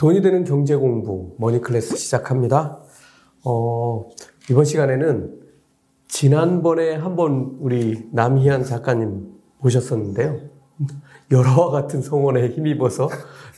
돈이 되는 경제 공부 머니 클래스 시작합니다. 어, 이번 시간에는 지난번에 한번 우리 남희안 작가님 모셨었는데요. 여러와 같은 성원에 힘입어서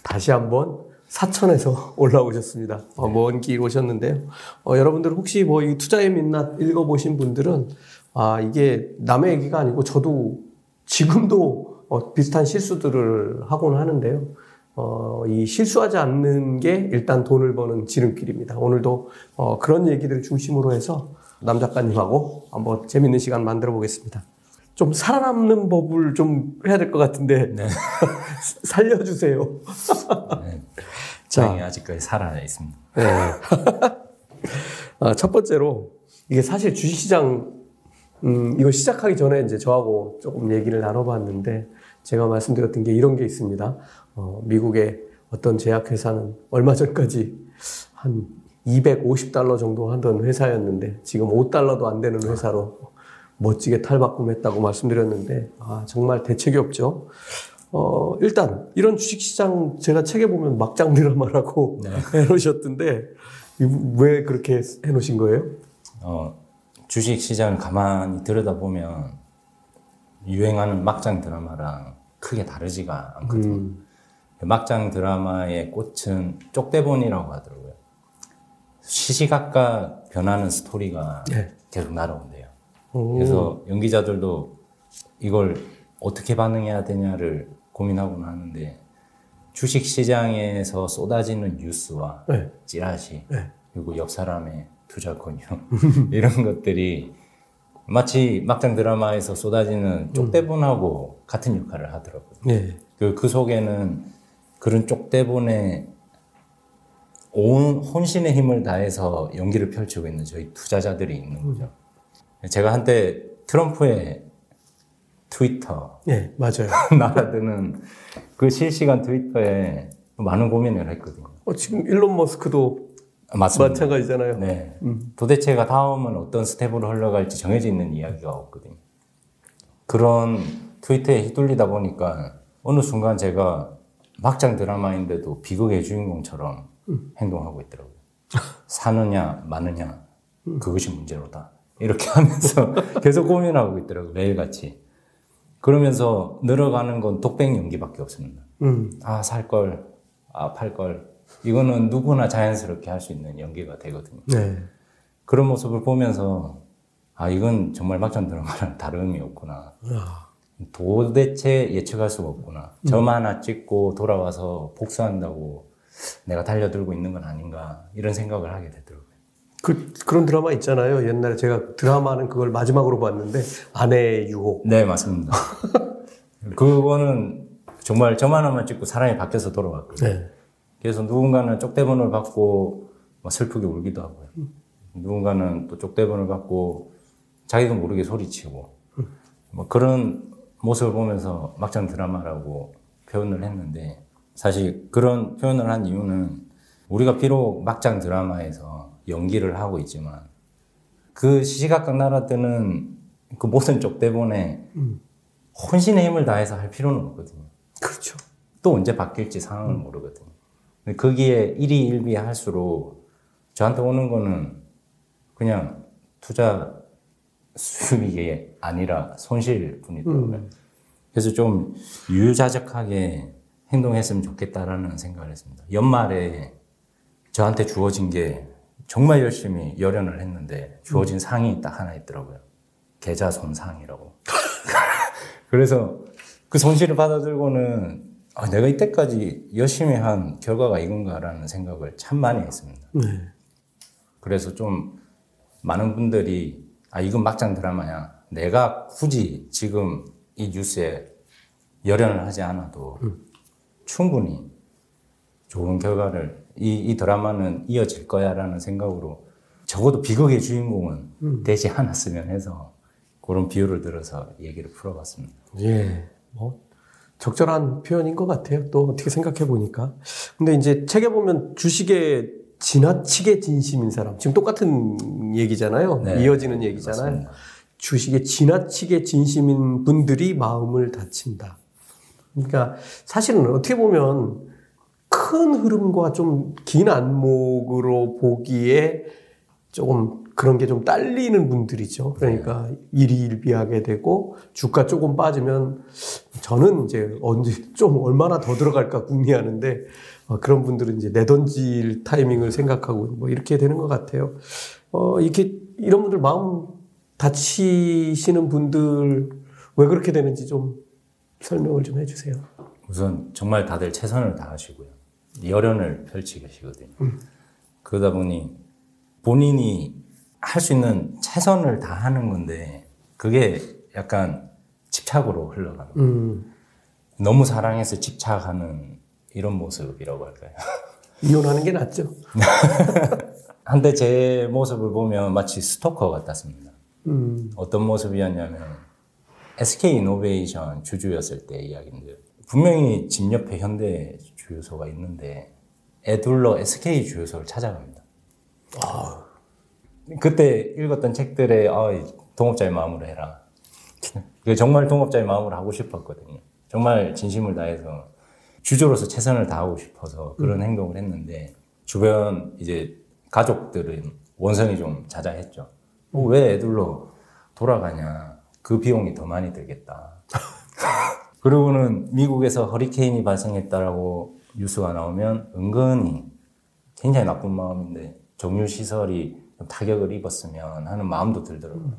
다시 한번 사천에서 올라오셨습니다. 어, 먼길 오셨는데요. 어, 여러분들 혹시 뭐 이 투자의 민낯 읽어보신 분들은 아 이게 남의 얘기가 아니고 저도 지금도 어, 비슷한 실수들을 하곤 하는데요. 어, 이 실수하지 않는 게 일단 돈을 버는 지름길입니다. 오늘도 어, 그런 얘기들을 중심으로 해서 남 작가님하고 한번 재밌는 시간 만들어 보겠습니다. 좀 살아남는 법을 좀 해야 될 것 같은데 네. 살려주세요. 네. 자. 아직까지 살아 있습니다. 네. 아, 첫 번째로 이게 사실 주식시장 음, 이거 시작하기 전에 이제 저하고 조금 얘기를 나눠봤는데 제가 말씀드렸던 게 이런 게 있습니다. 어, 미국의 어떤 제약회사는 얼마 전까지 한 250달러 정도 하던 회사였는데 지금 5달러도 안 되는 회사로 멋지게 탈바꿈했다고 말씀드렸는데 아, 정말 대책이 없죠. 어, 일단 이런 주식시장 제가 책에 보면 막장 드라마라고 해놓으셨던데 이거 왜 그렇게 해놓으신 거예요? 어, 주식 시장을 가만히 들여다보면 유행하는 막장 드라마랑 크게 다르지가 않거든요. 음, 막장 드라마의 꽃은 쪽대본이라고 하더라고요. 시시각각 변하는 스토리가 네. 계속 날아온대요. 오. 그래서 연기자들도 이걸 어떻게 반응해야 되냐를 고민하곤 하는데 주식 시장에서 쏟아지는 뉴스와 네. 찌라시 네. 그리고 옆 사람의 투자 권유 이런 것들이 마치 막장 드라마에서 쏟아지는 쪽대본하고 같은 역할을 하더라고요. 네. 그, 그 속에는 그런 쪽대본에 온 혼신의 힘을 다해서 연기를 펼치고 있는 저희 투자자들이 있는 거죠. 제가 한때 트럼프의 트위터 네, 맞아요. 날아드는 그 실시간 트위터에 많은 고민을 했거든요. 어, 지금 일론 머스크도 아, 맞습니다. 마찬가지잖아요. 네. 도대체가 다음은 어떤 스텝으로 흘러갈지 정해져 있는 이야기가 없거든요. 그런 트위터에 휘둘리다 보니까 어느 순간 제가 막장 드라마인데도 비극의 주인공처럼 행동하고 있더라고요. 사느냐, 마느냐, 그것이 문제로다. 이렇게 하면서 계속 고민하고 있더라고요. 매일같이. 그러면서 늘어가는 건 독백 연기밖에 없습니다. 음, 아, 살 걸, 아, 팔 걸. 이거는 누구나 자연스럽게 할 수 있는 연기가 되거든요. 네. 그런 모습을 보면서 아 이건 정말 막장 드라마랑 다름이 없구나. 아, 도대체 예측할 수가 없구나. 점 하나 찍고 돌아와서 복수한다고 내가 달려들고 있는 건 아닌가 이런 생각을 하게 되더라고요. 그, 그런 드라마 있잖아요. 옛날에 제가 드라마는 그걸 마지막으로 봤는데 아내의 유혹. 네 맞습니다. 그거는 정말 점 하나만 찍고 사람이 바뀌어서 돌아왔거든요. 네. 그래서 누군가는 쪽대본을 받고 막 슬프게 울기도 하고요. 누군가는 또 쪽대본을 받고 자기도 모르게 소리치고 뭐 그런 모습을 보면서 막장 드라마라고 표현을 했는데 사실 그런 표현을 한 이유는 우리가 비록 막장 드라마에서 연기를 하고 있지만 그 시시각각 날아드는 그 모든 쪽대본에 혼신의 힘을 다해서 할 필요는 없거든요. 그렇죠. 또 언제 바뀔지 상황은 모르거든요. 거기에 일이 일비할수록 저한테 오는 거는 그냥 투자 수익이 아니라 손실 뿐이더라고요. 그래서 좀 유유자적하게 행동했으면 좋겠다라는 생각을 했습니다. 연말에 저한테 주어진 게 정말 열심히 열연을 했는데 주어진 상이 딱 하나 있더라고요. 계좌 손상이라고. 그래서 그 손실을 받아들고는 아, 내가 이때까지 열심히 한 결과가 이건가라는 생각을 참 많이 했습니다. 네. 그래서 좀 많은 분들이 아 이건 막장 드라마야. 내가 굳이 지금 이 뉴스에 열연을 하지 않아도 충분히 좋은 결과를 이, 이 드라마는 이어질 거야라는 생각으로 적어도 비극의 주인공은 되지 않았으면 해서 그런 비유를 들어서 얘기를 풀어봤습니다. 예. 뭐, 적절한 표현인 것 같아요. 또 어떻게 생각해 보니까. 근데 이제 책에 보면 주식에 지나치게 진심인 사람. 지금 똑같은 얘기잖아요. 네. 이어지는 얘기잖아요. 맞습니다. 주식에 지나치게 진심인 분들이 마음을 다친다. 그러니까 사실은 어떻게 보면 큰 흐름과 좀 긴 안목으로 보기에 조금 그런 게 좀 딸리는 분들이죠. 그러니까 일희일비하게 되고 주가 조금 빠지면 저는 이제 언제 좀 얼마나 더 들어갈까 궁리하는데 어, 그런 분들은 이제 내던질 타이밍을 생각하고 뭐 이렇게 되는 것 같아요. 어, 이렇게 이런 분들 마음 다치시는 분들 왜 그렇게 되는지 좀 설명을 좀 해주세요. 우선 정말 다들 최선을 다하시고요. 열연을 펼치시거든요. 그러다 보니 본인이 할 수 있는 최선을 다하는 건데 그게 약간 집착으로 흘러가는. 음, 너무 사랑해서 집착하는 이런 모습이라고 할까요? 이혼하는 게 낫죠. 한때 제 모습을 보면 마치 스토커 같았습니다. 음, 어떤 모습이었냐면 SK 이노베이션 주주였을 때 이야기인데요. 분명히 집 옆에 현대 주유소가 있는데 애둘러 SK 주유소를 찾아갑니다. 그때 읽었던 책들에 아, 동업자의 마음으로 해라. 그게 정말 동업자의 마음으로 하고 싶었거든요. 정말 진심을 다해서 주주로서 최선을 다하고 싶어서 그런 행동을 했는데 주변 이제 가족들은 원성이 좀 자자했죠. 어, 왜 애들로 돌아가냐? 그 비용이 더 많이 들겠다. 그리고는 미국에서 허리케인이 발생했다라고 뉴스가 나오면 은근히 굉장히 나쁜 마음인데 정유 시설이 좀 타격을 입었으면 하는 마음도 들더라고요.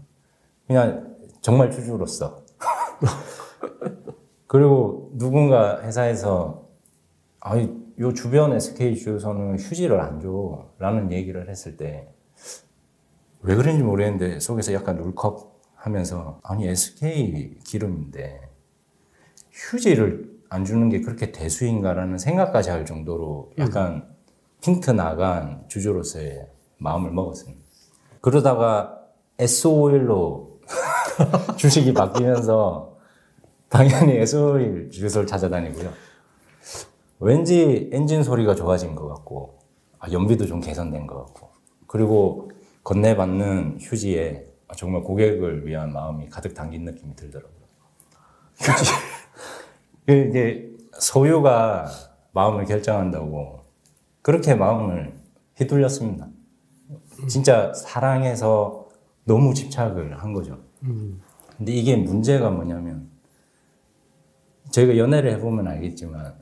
그냥 정말 주주로서. 그리고 누군가 회사에서 아이 요 주변 SK 주유소는 휴지를 안 줘. 라는 얘기를 했을 때 왜 그런지 모르겠는데 속에서 약간 울컥 하면서 아니 SK 기름인데 휴지를 안 주는 게 그렇게 대수인가라는 생각까지 할 정도로 약간 핀트 나간 주주로서의 마음을 먹었습니다. 그러다가 S5일로 주식이 바뀌면서 당연히 S5일 주유소를 찾아다니고요. 왠지 엔진 소리가 좋아진 것 같고 아, 연비도 좀 개선된 것 같고 그리고 건네받는 휴지에 정말 고객을 위한 마음이 가득 담긴 느낌이 들더라고요. 휴지. 이게 소유가 마음을 결정한다고 그렇게 마음을 휘둘렸습니다. 진짜 사랑해서 너무 집착을 한 거죠. 근데 이게 문제가 뭐냐면 저희가 연애를 해보면 알겠지만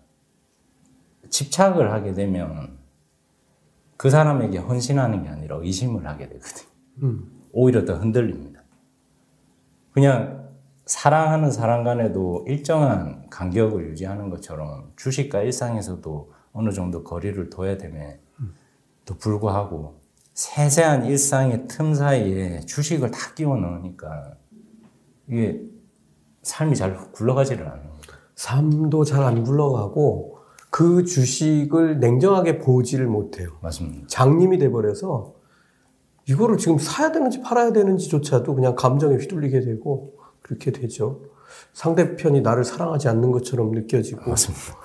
집착을 하게 되면 그 사람에게 헌신하는 게 아니라 의심을 하게 되거든요. 음, 오히려 더 흔들립니다. 그냥 사랑하는 사람 간에도 일정한 간격을 유지하는 것처럼 주식과 일상에서도 어느 정도 거리를 둬야 되면 또 불구하고 세세한 일상의 틈 사이에 주식을 다 끼워 넣으니까 이게 삶이 잘 굴러가지를 거예요. 삶도 잘 안 굴러가고 그 주식을 냉정하게 보지를 못해요. 맞습니다. 장님이 돼버려서 이거를 지금 사야 되는지 팔아야 되는지조차도 그냥 감정에 휘둘리게 되고 그렇게 되죠. 상대편이 나를 사랑하지 않는 것처럼 느껴지고. 맞습니다.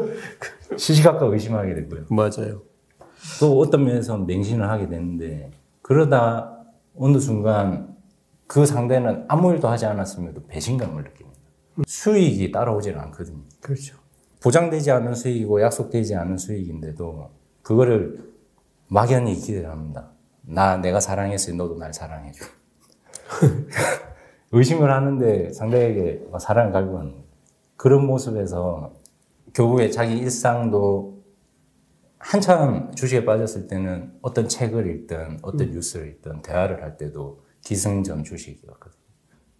시시각각 의심하게 되고요. 맞아요. 또 어떤 면에서 맹신을 하게 되는데 그러다 어느 순간 그 상대는 아무 일도 하지 않았음에도 배신감을 느낍니다. 수익이 따라오질 않거든요. 그렇죠. 보장되지 않은 수익이고 약속되지 않은 수익인데도 그거를 막연히 기대를 합니다. 나 내가 사랑했으니 너도 날 사랑해줘. 의심을 하는데 상대에게 사랑을 갈고 하는 거예요. 그런 모습에서 결국에 자기 일상도 한참 주식에 빠졌을 때는 어떤 책을 읽든 어떤 뉴스를 읽든 대화를 할 때도 기승전 주식이었거든요.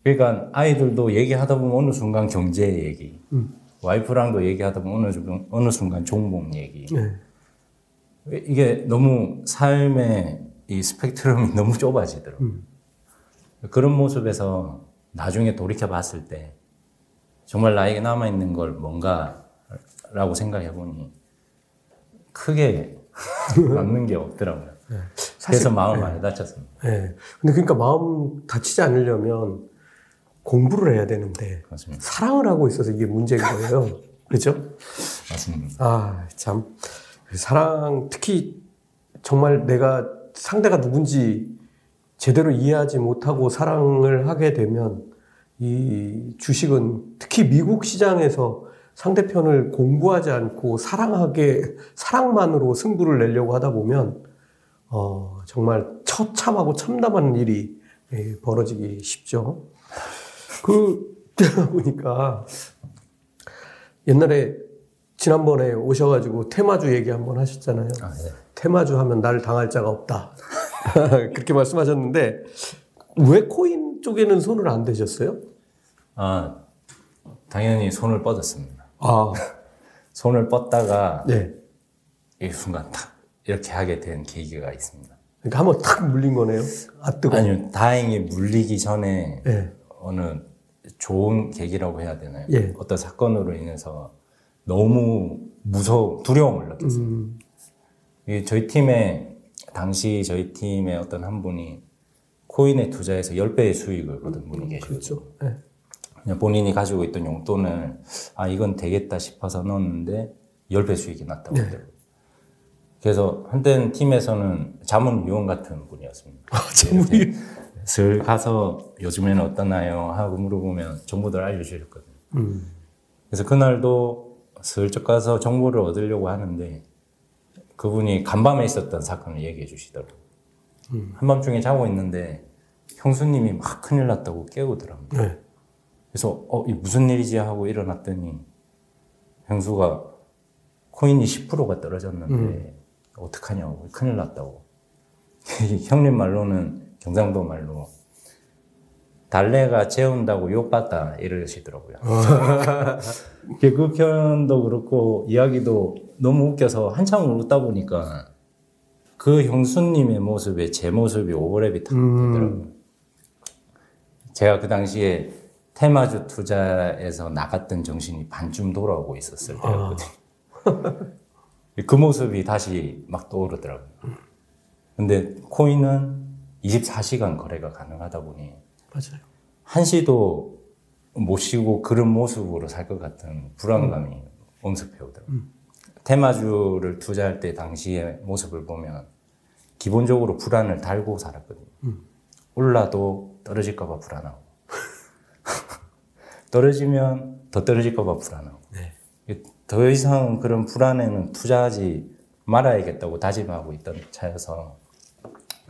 그러니까 아이들도 얘기하다 보면 어느 순간 경제 얘기, 와이프랑도 얘기하다 보면 어느, 순간- 어느 순간 종목 얘기. 네. 이게 너무 삶의 이 스펙트럼이 너무 좁아지더라고요. 그런 모습에서 나중에 돌이켜 봤을 때 정말 나에게 남아있는 걸 뭔가라고 생각해 보니 크게 남는 게 없더라고요. 그래서 마음 많이 다쳤습니다. 네. 근데 그러니까 마음 다치지 않으려면 공부를 해야 되는데 맞습니다. 사랑을 하고 있어서 이게 문제인 거예요. 그렇죠? 맞습니다. 아, 참. 사랑, 특히 정말 내가 상대가 누군지 제대로 이해하지 못하고 사랑을 하게 되면 이 주식은 특히 미국 시장에서 상대편을 공부하지 않고 사랑하게 사랑만으로 승부를 내려고 하다 보면 어, 정말 처참하고 참담한 일이 예, 벌어지기 쉽죠. 그 보니까 옛날에 지난번에 오셔가지고 테마주 얘기 한번 하셨잖아요. 아, 네. 테마주 하면 나를 당할 자가 없다. 그렇게 말씀하셨는데 왜 코인 쪽에는 손을 안 대셨어요? 아, 당연히 손을 뻗었습니다. 아, 손을 뻗다가 네. 이 순간 탁 이렇게 하게 된 계기가 있습니다. 그러니까 한번 탁 물린 거네요. 아 뜨거. 아니요, 다행히 물리기 전에 네. 어느 좋은 계기라고 해야 되나요? 예. 어떤 사건으로 인해서 너무 무서워, 두려움을 느꼈어요. 음, 저희 팀에, 당시 저희 팀의 어떤 한 분이 코인에 투자해서 10배의 수익을 얻은 분이 계시거든요. 그렇죠. 네. 그냥 본인이 가지고 있던 용돈을 아 이건 되겠다 싶어서 넣었는데 10배 수익이 났다고 네. 그래서 한때는 팀에서는 자문 위원 같은 분이었습니다. 아, 재물이. 슬 가서 요즘에는 어떠나요? 하고 물어보면 정보들 알려주셨거든요. 음, 그래서 그날도 슬쩍 가서 정보를 얻으려고 하는데 그분이 간밤에 있었던 사건을 얘기해 주시더라고요. 한밤중에 자고 있는데 형수님이 막 큰일 났다고 깨우더라고요. 네. 그래서 어, 이 무슨 일이지 하고 일어났더니 형수가 코인이 10%가 떨어졌는데 어떡하냐고 큰일 났다고 형님 말로는 경상도 말로 달래가 재운다고 욕봤다 이러시더라고요. 그 표현도 그렇고 이야기도 너무 웃겨서 한참 웃다 보니까 그 형수님의 모습에 제 모습이 오버랩이 탁 되더라고요. 제가 그 당시에 테마주 투자에서 나갔던 정신이 반쯤 돌아오고 있었을 때였거든요. 그 모습이 다시 막 떠오르더라고요. 근데 코인은 24시간 거래가 가능하다 보니 맞아요. 한시도 못 쉬고 그런 모습으로 살 것 같은 불안감이 엄습해 오더라고요. 테마주를 투자할 때 당시의 모습을 보면 기본적으로 불안을 달고 살았거든요. 올라도 떨어질까봐 불안하고 떨어지면 더 떨어질까봐 불안하고 네. 더 이상 그런 불안에는 투자하지 말아야겠다고 다짐하고 있던 차여서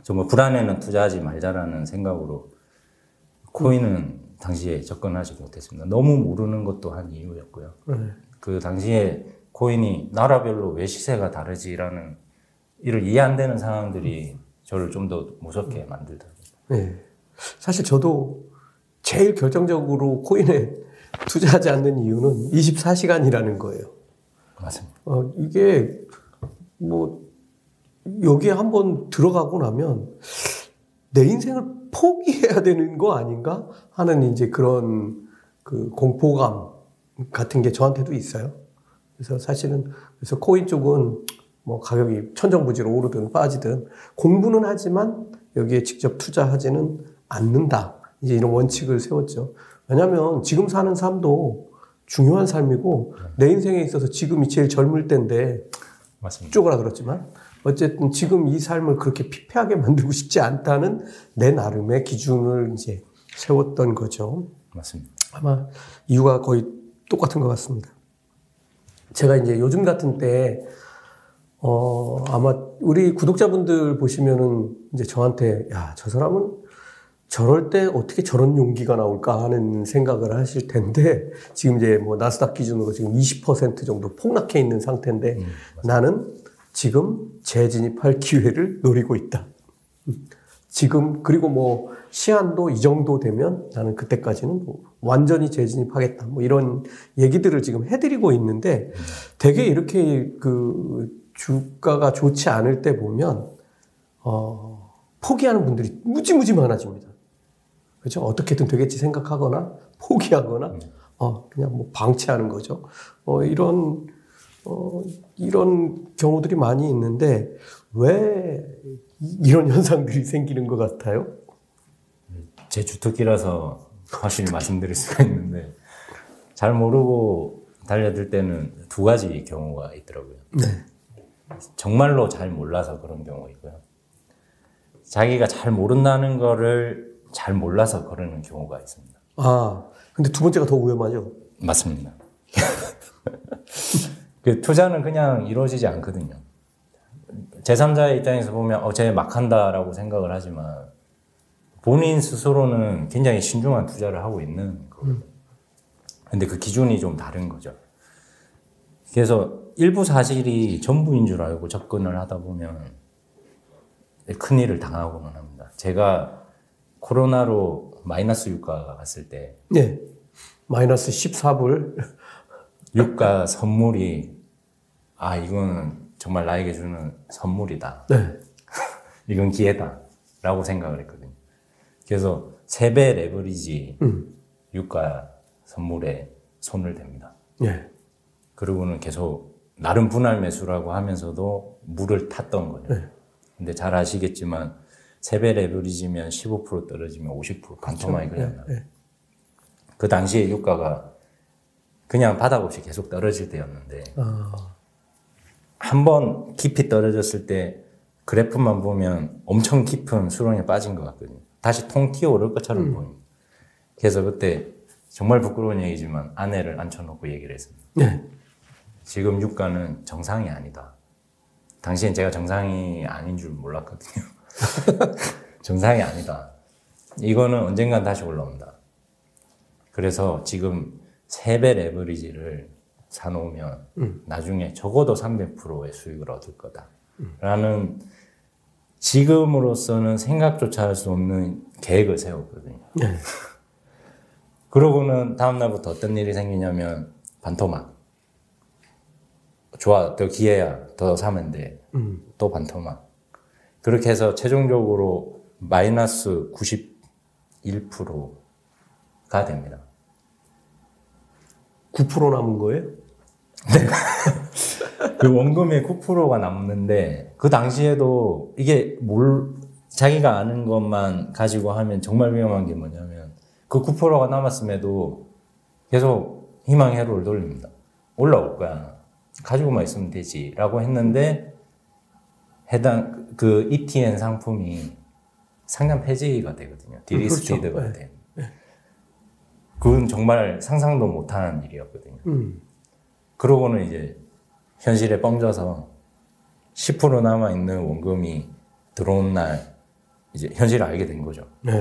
정말 불안에는 투자하지 말자라는 생각으로 코인은 당시에 접근하지 못했습니다. 너무 모르는 것도 한 이유였고요. 네. 그 당시에 코인이 나라별로 왜 시세가 다르지라는 이를 이해 안 되는 상황들이 저를 좀 더 무섭게 만들더라고요. 네. 사실 저도 제일 결정적으로 코인에 투자하지 않는 이유는 24시간이라는 거예요. 맞습니다. 어, 이게 뭐 여기에 한번 들어가고 나면 내 인생을 포기해야 되는 거 아닌가 하는 이제 그런 그 공포감 같은 게 저한테도 있어요. 그래서 사실은 그래서 코인 쪽은 뭐 가격이 천정부지로 오르든 빠지든 공부는 하지만 여기에 직접 투자하지는 않는다. 이제 이런 원칙을 세웠죠. 왜냐하면 지금 사는 삶도 중요한 삶이고 내 인생에 있어서 지금이 제일 젊을 때인데 맞습니다. 쪼그라들었지만 어쨌든 지금 이 삶을 그렇게 피폐하게 만들고 싶지 않다는 내 나름의 기준을 이제 세웠던 거죠. 맞습니다. 아마 이유가 거의 똑같은 것 같습니다. 제가 이제 요즘 같은 때, 어, 아마 우리 구독자분들 보시면은 이제 저한테, 야, 저 사람은 저럴 때 어떻게 저런 용기가 나올까 하는 생각을 하실 텐데, 지금 이제 뭐 나스닥 기준으로 지금 20% 정도 폭락해 있는 상태인데, 나는 지금 재진입할 기회를 노리고 있다. 지금 그리고 뭐 시한도 이 정도 되면 나는 그때까지는 뭐 완전히 재진입하겠다. 뭐 이런 얘기들을 지금 해드리고 있는데 되게 이렇게 그 주가가 좋지 않을 때 보면 어 포기하는 분들이 무지무지 많아집니다. 그렇죠? 어떻게든 되겠지 생각하거나 포기하거나 어 그냥 뭐 방치하는 거죠. 어 이런 어 이런 경우들이 많이 있는데 왜 이- 이런 현상들이 생기는 것 같아요? 제 주특기라서 확실히 말씀드릴 수가 있는데 잘 모르고 달려들 때는 두 가지 경우가 있더라고요. 네. 정말로 잘 몰라서 그런 경우 있고요. 자기가 잘 모른다는 거를 잘 몰라서 그러는 경우가 있습니다. 아, 근데 두 번째가 더 위험하죠. 맞습니다. 그 투자는 그냥 이루어지지 않거든요. 제3자의 입장에서 보면 어, 쟤 막한다라고 생각을 하지만 본인 스스로는 굉장히 신중한 투자를 하고 있는 거예요. 근데 그 기준이 좀 다른 거죠. 그래서 일부 사실이 전부인 줄 알고 접근을 하다 보면 큰 일을 당하고는 합니다. 제가 코로나로 마이너스 유가가 갔을 때 네. 마이너스 14불. 유가 선물이 아 이거는 정말 나에게 주는 선물이다. 네. 이건 기회다라고 생각을 했거든요. 그래서 세배 레버리지 음. 유가 선물에 손을 댑니다. 네. 그리고는 계속 나름 분할 매수라고 하면서도 물을 탔던 거죠. 네. 근데 잘 아시겠지만 세배 레버리지면 15% 떨어지면 50% 반토막이 그냥. 네. 그 당시에 유가가 그냥 바닥 없이 계속 떨어질 때였는데 아, 한번 깊이 떨어졌을 때 그래프만 보면 엄청 깊은 수렁에 빠진 것 같거든요. 다시 통 튀어 오를 것처럼 보입니다. 그래서 그때 정말 부끄러운 얘기지만 아내를 앉혀놓고 얘기를 했습니다. 네. 지금 유가는 정상이 아니다. 당시엔 제가 정상이 아닌 줄 몰랐거든요. 정상이 아니다. 이거는 언젠간 다시 올라온다. 그래서 지금 세배 레버리지를 사놓으면 나중에 적어도 300%의 수익을 얻을 거다. 라는 지금으로서는 생각조차 할 수 없는 계획을 세웠거든요. 네. 그러고는 다음날부터 어떤 일이 생기냐면 반토막. 좋아, 더 기회야. 더 사면 돼. 음. 또 반토막. 그렇게 해서 최종적으로 마이너스 91%가 됩니다. 9% 남은 거예요? 그 원금의 9%가 남는데 그 당시에도 이게 뭘 자기가 아는 것만 가지고 하면 정말 위험한 게 뭐냐면 그 9%가 남았음에도 계속 희망의 회로를 돌립니다. 올라올 거야. 가지고만 있으면 되지 라고 했는데 해당 그 ETN 상품이 상장 폐지가 되거든요. 디리스티드가 그렇죠. 돼. 그건 정말 상상도 못하는 일이었거든요. 음. 그러고는 이제 현실에 뻥져서 10% 남아 있는 원금이 들어온 날 이제 현실을 알게 된 거죠. 네.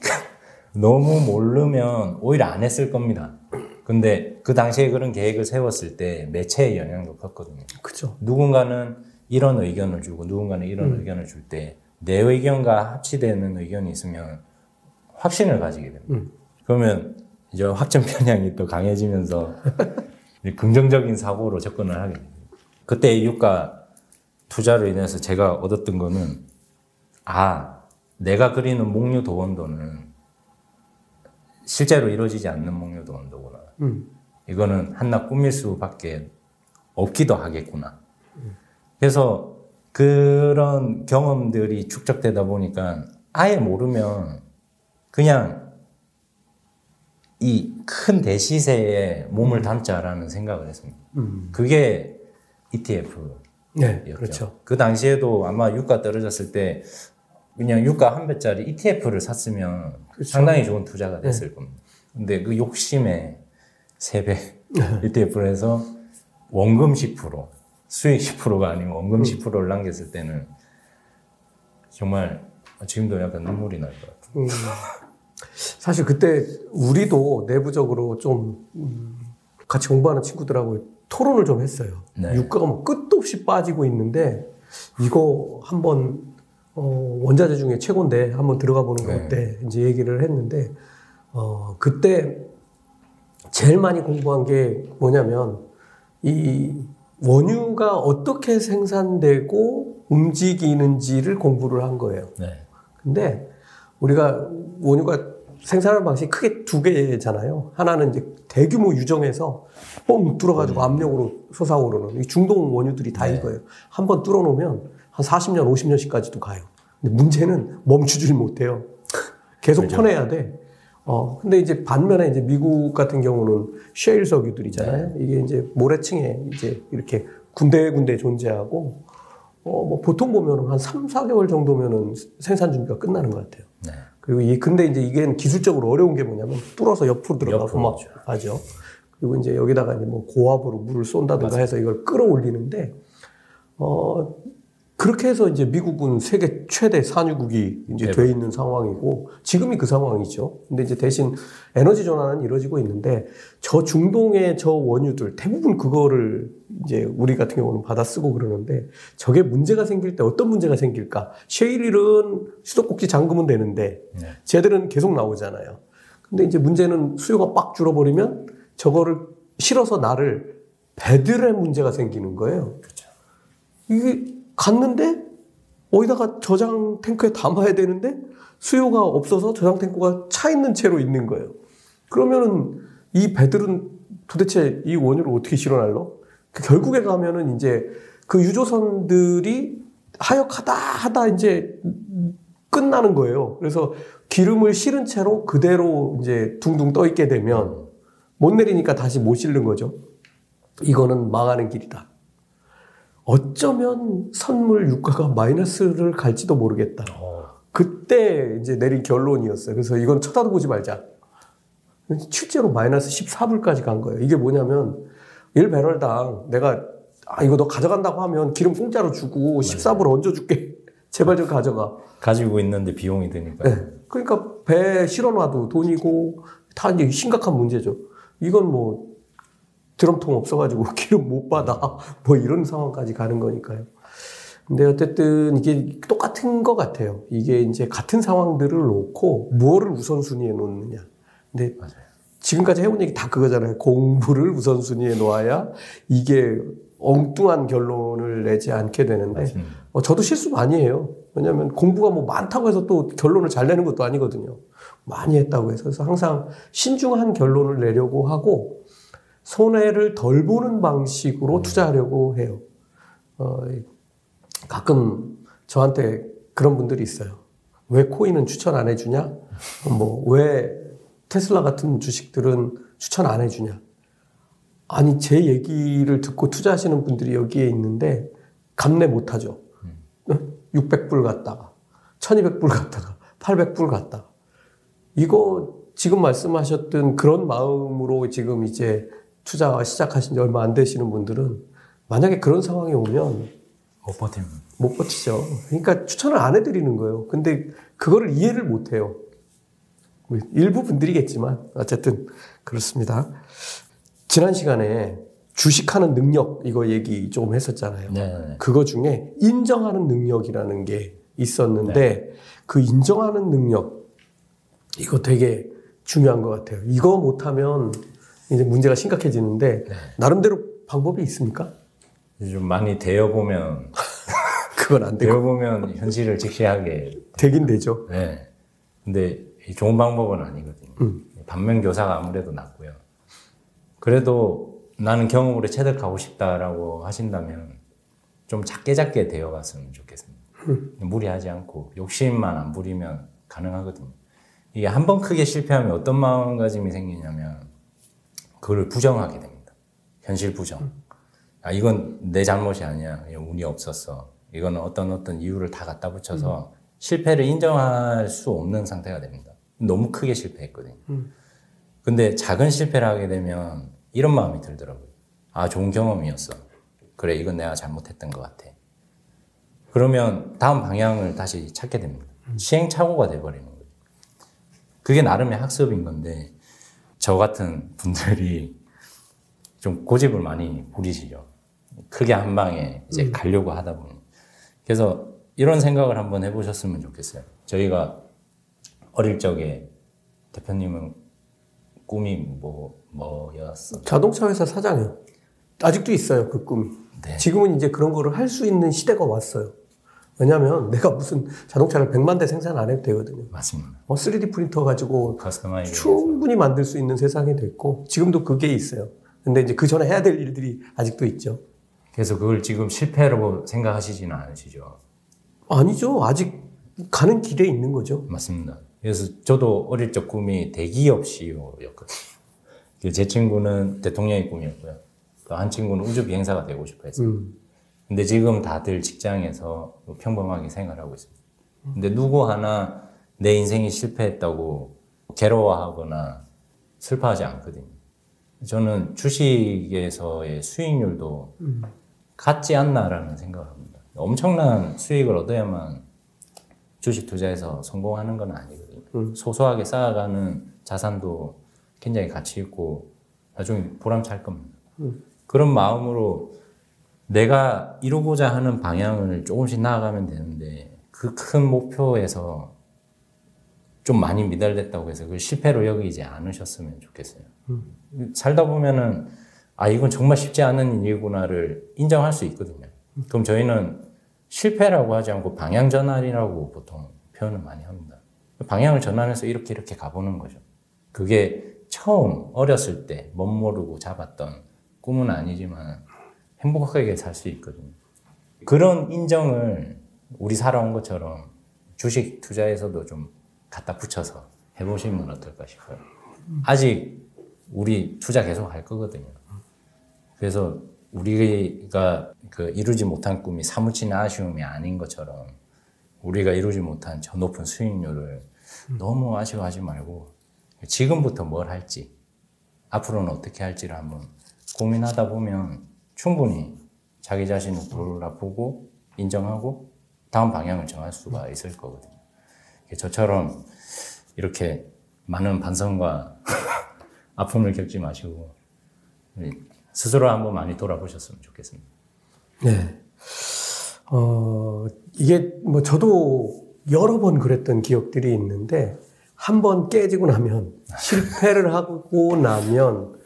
너무 모르면 오히려 안 했을 겁니다. 근데 그 당시에 그런 계획을 세웠을 때 매체의 영향도 컸거든요. 그죠. 누군가는 이런 의견을 주고 누군가는 이런 의견을 줄 때 내 의견과 합치되는 의견이 있으면 확신을 가지게 됩니다. 음. 그러면 이제 확정 편향이 또 강해지면서 긍정적인 사고로 접근을 하게 됩니다. 그때 이 유가 투자로 인해서 제가 얻었던 거는 아 내가 그리는 목류 도원도는 실제로 이루어지지 않는 목류 도원도구나. 음. 이거는 한낱 꿈일 수밖에 없기도 하겠구나. 그래서 그런 경험들이 축적되다 보니까 아예 모르면 그냥 이 큰 대시세에 몸을 담자라는 생각을 했습니다. 음. 그게 ETF. 네. 였죠. 그렇죠. 그 당시에도 아마 유가 떨어졌을 때 그냥 유가 한 배짜리 ETF를 샀으면 그렇죠. 상당히 좋은 투자가 됐을 겁니다. 근데 그 욕심에 세배 ETF를 해서 원금 10% 수익 10%가 아니고 원금 10%를 남겼을 때는 정말 지금도 약간 눈물이 날 것 같아요. 음. 사실 그때 우리도 내부적으로 좀 음, 같이 공부하는 친구들하고 토론을 좀 했어요. 네. 유가가 뭐 끝도 없이 빠지고 있는데 이거 한번 어, 원자재 중에 최고인데 한번 들어가 보는 거 네. 어때? 이제 얘기를 했는데 어, 그때 제일 많이 공부한 게 뭐냐면 이 원유가 어떻게 생산되고 움직이는지를 공부를 한 거예요. 네. 근데 우리가 원유가 생산하는 방식이 크게 두 개잖아요. 하나는 이제 대규모 유정에서 뻥 뚫어가지고 압력으로 솟아오르는 이 중동 원유들이 다 네. 이거예요. 한 번 뚫어놓으면 한 40년, 50년씩까지도 가요. 근데 문제는 멈추질 못해요. 계속 그죠. 퍼내야 돼. 어, 근데 이제 반면에 이제 미국 같은 경우는 셰일 석유들이잖아요. 이게 이제 모래층에 이제 이렇게 군데군데 존재하고, 어, 뭐 보통 보면은 한 3, 4개월 정도면은 생산 준비가 끝나는 것 같아요. 네. 그리고 이 근데 이제 이게 기술적으로 어려운 게 뭐냐면 뚫어서 옆으로 들어가고 옆으로 막. 하죠. 그리고 이제 여기다가 이제 뭐 고압으로 물을 쏜다든가 해서 이걸 끌어올리는데 어 그렇게 해서 이제 미국은 세계 최대 산유국이 이제 네. 돼 있는 상황이고 지금이 그 상황이죠. 근데 이제 대신 에너지 전환은 이루어지고 있는데 저 중동의 저 원유들 대부분 그거를 이제 우리 같은 경우는 받아 쓰고 그러는데 저게 문제가 생길 때 어떤 문제가 생길까? 셰일은 수도꼭지 잠그면 되는데 네. 쟤들은 계속 나오잖아요. 근데 이제 문제는 수요가 빡 줄어버리면 저거를 실어서 나를 배들의 문제가 생기는 거예요. 이게 갔는데 어디다가 저장 탱크에 담아야 되는데 수요가 없어서 저장 탱크가 차 있는 채로 있는 거예요. 그러면은 이 배들은 도대체 이 원유를 어떻게 실어날러? 그 결국에 가면은 이제 그 유조선들이 하역하다 하다 이제 끝나는 거예요. 그래서 기름을 실은 채로 그대로 이제 둥둥 떠 있게 되면 못 내리니까 다시 못 실는 거죠. 이거는 망하는 길이다. 어쩌면 선물 유가가 마이너스를 갈지도 모르겠다. 그때 이제 내린 결론이었어요. 그래서 이건 쳐다도 보지 말자. 실제로 마이너스 14불까지 간 거예요. 이게 뭐냐면 1배럴당 내가 아 이거 너 가져간다고 하면 기름 공짜로 주고 14불 얹어 줄게. 제발 좀 가져가. 가지고 있는데 비용이 드니까. 네. 그러니까 배에 실어놔도 돈이고 다 이제 심각한 문제죠. 이건 뭐 드럼통 없어가지고 기름 못 받아 뭐 이런 상황까지 가는 거니까요. 근데 어쨌든 이게 똑같은 것 같아요. 이게 이제 같은 상황들을 놓고 무엇을 우선순위에 놓느냐. 근데 지금까지 해온 얘기 다 그거잖아요. 공부를 우선순위에 놓아야 이게 엉뚱한 결론을 내지 않게 되는데. 어, 저도 실수 많이 해요. 왜냐하면 공부가 뭐 많다고 해서 또 결론을 잘 내는 것도 아니거든요. 많이 했다고 해서 그래서 항상 신중한 결론을 내려고 하고 손해를 덜 보는 방식으로 투자하려고 해요. 어, 가끔 저한테 그런 분들이 있어요. 왜 코인은 추천 안 해주냐? 뭐 왜 테슬라 같은 주식들은 추천 안 해주냐? 아니 제 얘기를 듣고 투자하시는 분들이 여기에 있는데 감내 못 하죠. 600불 갔다가 1200불 갔다가 800불 갔다가 이거 지금 말씀하셨던 그런 마음으로 지금 이제 투자 시작하신 지 얼마 안 되시는 분들은 만약에 그런 상황이 오면 못 버팁니다. 못 버티죠. 그러니까 추천을 안 해드리는 거예요. 근데 그거를 이해를 못 해요. 뭐 일부 분들이겠지만 어쨌든 그렇습니다. 지난 시간에 주식하는 능력 이거 얘기 조금 했었잖아요. 네. 그거 중에 인정하는 능력이라는 게 있었는데 그 인정하는 능력 이거 되게 중요한 것 같아요. 이거 못하면 이제 문제가 심각해지는데 나름대로 방법이 있습니까? 좀 많이 되어 보면 그건 안 되고 되어 보면 현실을 직시하게. 되긴 되죠. 네. 근데 이 좋은 방법은 아니거든요. 음. 반면 교사가 아무래도 낫고요. 그래도 나는 경험으로 체득하고 싶다라고 하신다면 좀 작게 작게 되어 갔으면 좋겠습니다. 무리하지 않고 욕심만 안 부리면 가능하거든요. 이게 한 번 크게 실패하면 어떤 마음가짐이 생기냐면 그걸 부정하게 됩니다. 현실 부정. 아 이건 내 잘못이 아니야. 운이 없었어. 이거는 어떤 어떤 이유를 다 갖다 붙여서 실패를 인정할 수 없는 상태가 됩니다. 너무 크게 실패했거든요. 근데 작은 실패를 하게 되면 이런 마음이 들더라고요. 아, 좋은 경험이었어. 그래, 이건 내가 잘못했던 것 같아. 그러면 다음 방향을 다시 찾게 됩니다. 시행착오가 돼버리는 거예요. 그게 나름의 학습인 건데, 저 같은 분들이 좀 고집을 많이 부리시죠. 크게 한 방에 이제 가려고 하다 보니. 그래서 이런 생각을 한번 해보셨으면 좋겠어요. 저희가 어릴 적에 대표님은 꿈이 뭐, 뭐였어? 자동차 회사 사장이요. 아직도 있어요, 그 꿈이. 네. 지금은 이제 그런 거를 할 수 있는 시대가 왔어요. 왜냐면 내가 무슨 자동차를 100만 대 생산 안 해도 되거든요. 맞습니다. 어, 3D 프린터 가지고 customize. 충분히 만들 수 있는 세상이 됐고, 지금도 그게 있어요. 근데 이제 그 전에 해야 될 일들이 아직도 있죠. 그래서 그걸 지금 실패라고 생각하시지는 않으시죠? 아니죠. 아직 가는 길에 있는 거죠. 맞습니다. 그래서 저도 어릴 적 꿈이 대기업 CEO였거든요. 제 친구는 대통령의 꿈이었고요. 또 한 친구는 우주 비행사가 되고 싶어 했어요. 음. 근데 지금 다들 직장에서 평범하게 생활하고 있습니다. 근데 누구 하나 내 인생이 실패했다고 괴로워하거나 슬퍼하지 않거든요. 저는 주식에서의 수익률도 같지 않나라는 생각을 합니다. 엄청난 수익을 얻어야만 주식 투자에서 성공하는 건 아니거든요. 소소하게 쌓아가는 자산도 굉장히 가치 있고 나중에 보람찰 겁니다. 그런 마음으로 내가 이루고자 하는 방향을 조금씩 나아가면 되는데 그 큰 목표에서 좀 많이 미달됐다고 해서 그 실패로 여기지 않으셨으면 좋겠어요. 살다 보면은 아 이건 정말 쉽지 않은 일이구나를 인정할 수 있거든요. 그럼 저희는 실패라고 하지 않고 방향 전환이라고 보통 표현을 많이 합니다. 방향을 전환해서 이렇게 이렇게 가보는 거죠. 그게 처음 어렸을 때 멋모르고 잡았던 꿈은 아니지만 행복하게 살 수 있거든요. 그런 인정을 우리 살아온 것처럼 주식 투자에서도 좀 갖다 붙여서 해보시면 어떨까 싶어요. 아직 우리 투자 계속 할 거거든요. 그래서 우리가 그 이루지 못한 꿈이 사무치는 아쉬움이 아닌 것처럼 우리가 이루지 못한 저 높은 수익률을 너무 아쉬워하지 말고 지금부터 뭘 할지 앞으로는 어떻게 할지를 한번 고민하다 보면 충분히 자기 자신을 돌아보고 인정하고 다음 방향을 정할 수가 있을 거거든요. 저처럼 이렇게 많은 반성과 아픔을 겪지 마시고 스스로 한번 많이 돌아보셨으면 좋겠습니다. 네. 어, 이게 뭐 저도 여러 번 그랬던 기억들이 있는데 한 번 깨지고 나면 실패를 하고 나면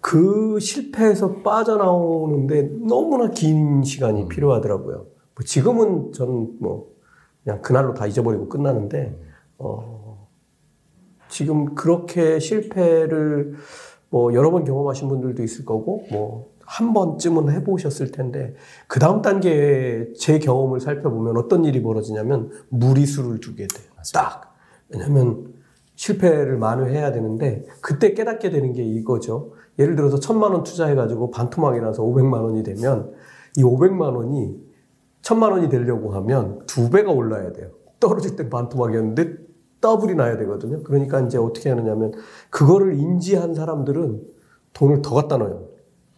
그 실패에서 빠져나오는데 너무나 긴 시간이 필요하더라고요. 뭐 지금은 저는 뭐 그냥 그날로 다 잊어버리고 끝나는데 어, 지금 그렇게 실패를 뭐 여러 번 경험하신 분들도 있을 거고 뭐 한 번쯤은 해보셨을 텐데 그 다음 단계의 제 경험을 살펴보면 어떤 일이 벌어지냐면 무리수를 두게 돼요. 딱 왜냐하면 실패를 만회해야 되는데 그때 깨닫게 되는 게 이거죠. 예를 들어서 천만 원 투자해가지고 반토막이 나서 500만 원이 되면 이 500만 원이 천만 원이 되려고 하면 두 배가 올라야 돼요. 떨어질 땐 반토막이었는데 더블이 나야 되거든요. 그러니까 이제 어떻게 하느냐면 그거를 인지한 사람들은 돈을 더 갖다 넣어요.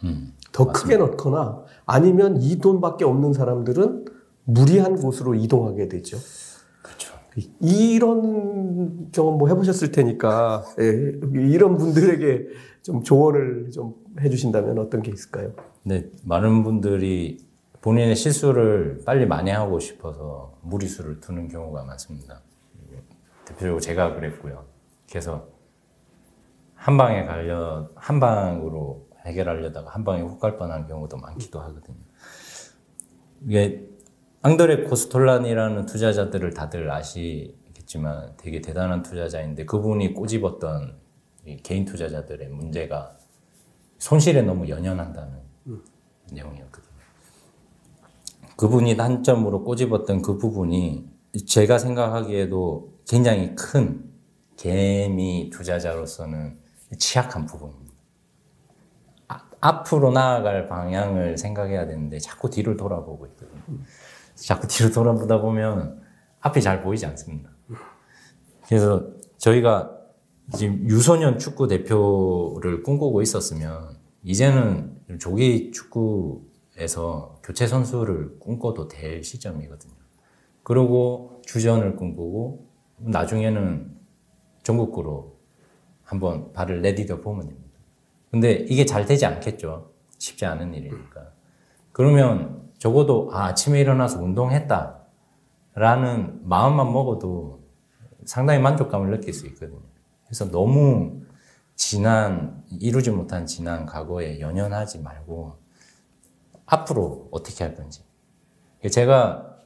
음, 더 크게 넣거나 아니면 이 돈밖에 없는 사람들은 무리한 곳으로 이동하게 되죠. 이런 경험 뭐 해보셨을 테니까 예, 이런 분들에게 좀 조언을 좀 해주신다면 어떤 게 있을까요? 네, 많은 분들이 본인의 실수를 빨리 만회하고 싶어서 무리수를 두는 경우가 많습니다. 대표적으로 제가 그랬고요. 그래서 한 방에 갈려 한 방으로 해결하려다가 한 방에 훅 갈 뻔한 경우도 많기도 하거든요. 이게 앙드레 코스톨란이라는 투자자들을 다들 아시겠지만 되게 대단한 투자자인데 그분이 꼬집었던 이 개인 투자자들의 문제가 손실에 너무 연연한다는 내용이었거든요. 그분이 단점으로 꼬집었던 그 부분이 제가 생각하기에도 굉장히 큰 개미 투자자로서는 취약한 부분입니다. 아, 앞으로 나아갈 방향을 생각해야 되는데 자꾸 뒤를 돌아보고 있거든요. 자꾸 뒤를 돌아보다 보면 앞이 잘 보이지 않습니다. 그래서 저희가 지금 유소년 축구 대표를 꿈꾸고 있었으면 이제는 조기 축구에서 교체 선수를 꿈꿔도 될 시점이거든요. 그리고 주전을 꿈꾸고 나중에는 전국구로 한번 발을 내디뎌 보면 됩니다. 근데 이게 잘 되지 않겠죠. 쉽지 않은 일이니까. 그러면 적어도 아, 아침에 일어나서 운동했다. 라는 마음만 먹어도 상당히 만족감을 느낄 수 있거든요. 그래서 너무 지난, 이루지 못한 지난 과거에 연연하지 말고 앞으로 어떻게 할 건지. 제가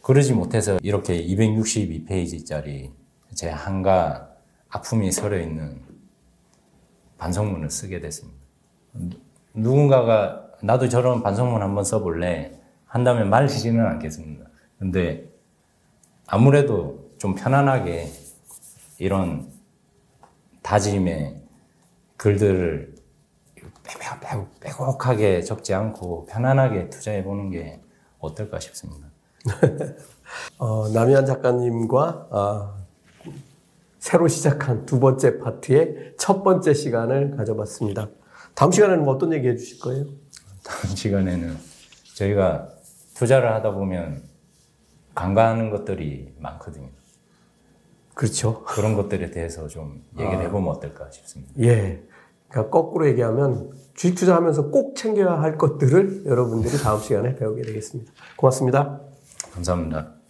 그러지 못해서 이렇게 262페이지짜리 제 한가 아픔이 서려 있는 반성문을 쓰게 됐습니다. 누군가가 나도 저런 반성문 한번 써볼래 한다면 말리지는 않겠습니다. 근데 아무래도 좀 편안하게 이런 다짐의 글들을 빼곡하게 적지 않고 편안하게 투자해보는 게 어떨까 싶습니다. 어, 남희한 작가님과 어, 새로 시작한 두 번째 파트의 첫 번째 시간을 가져봤습니다. 다음 시간에는 어떤 얘기 해주실 거예요? 다음 시간에는 저희가 투자를 하다 보면 간과하는 것들이 많거든요. 그렇죠. 그런 것들에 대해서 좀 얘기를 해보면 어떨까 싶습니다. 예. 그러니까 거꾸로 얘기하면 주식 투자하면서 꼭 챙겨야 할 것들을 여러분들이 다음 시간에 배우게 되겠습니다. 고맙습니다. 감사합니다.